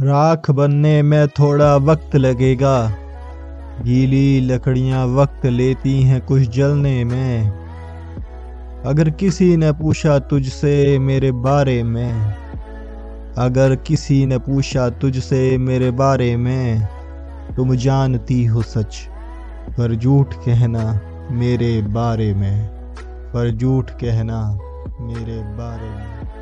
राख बनने में थोड़ा वक्त लगेगा। गीली लकड़ियाँ वक्त लेती हैं कुछ जलने में। अगर किसी ने पूछा तुझसे मेरे बारे में, अगर किसी ने पूछा तुझसे मेरे बारे में, तुम जानती हो सच, पर झूठ कहना मेरे बारे में, पर झूठ कहना मेरे बारे में।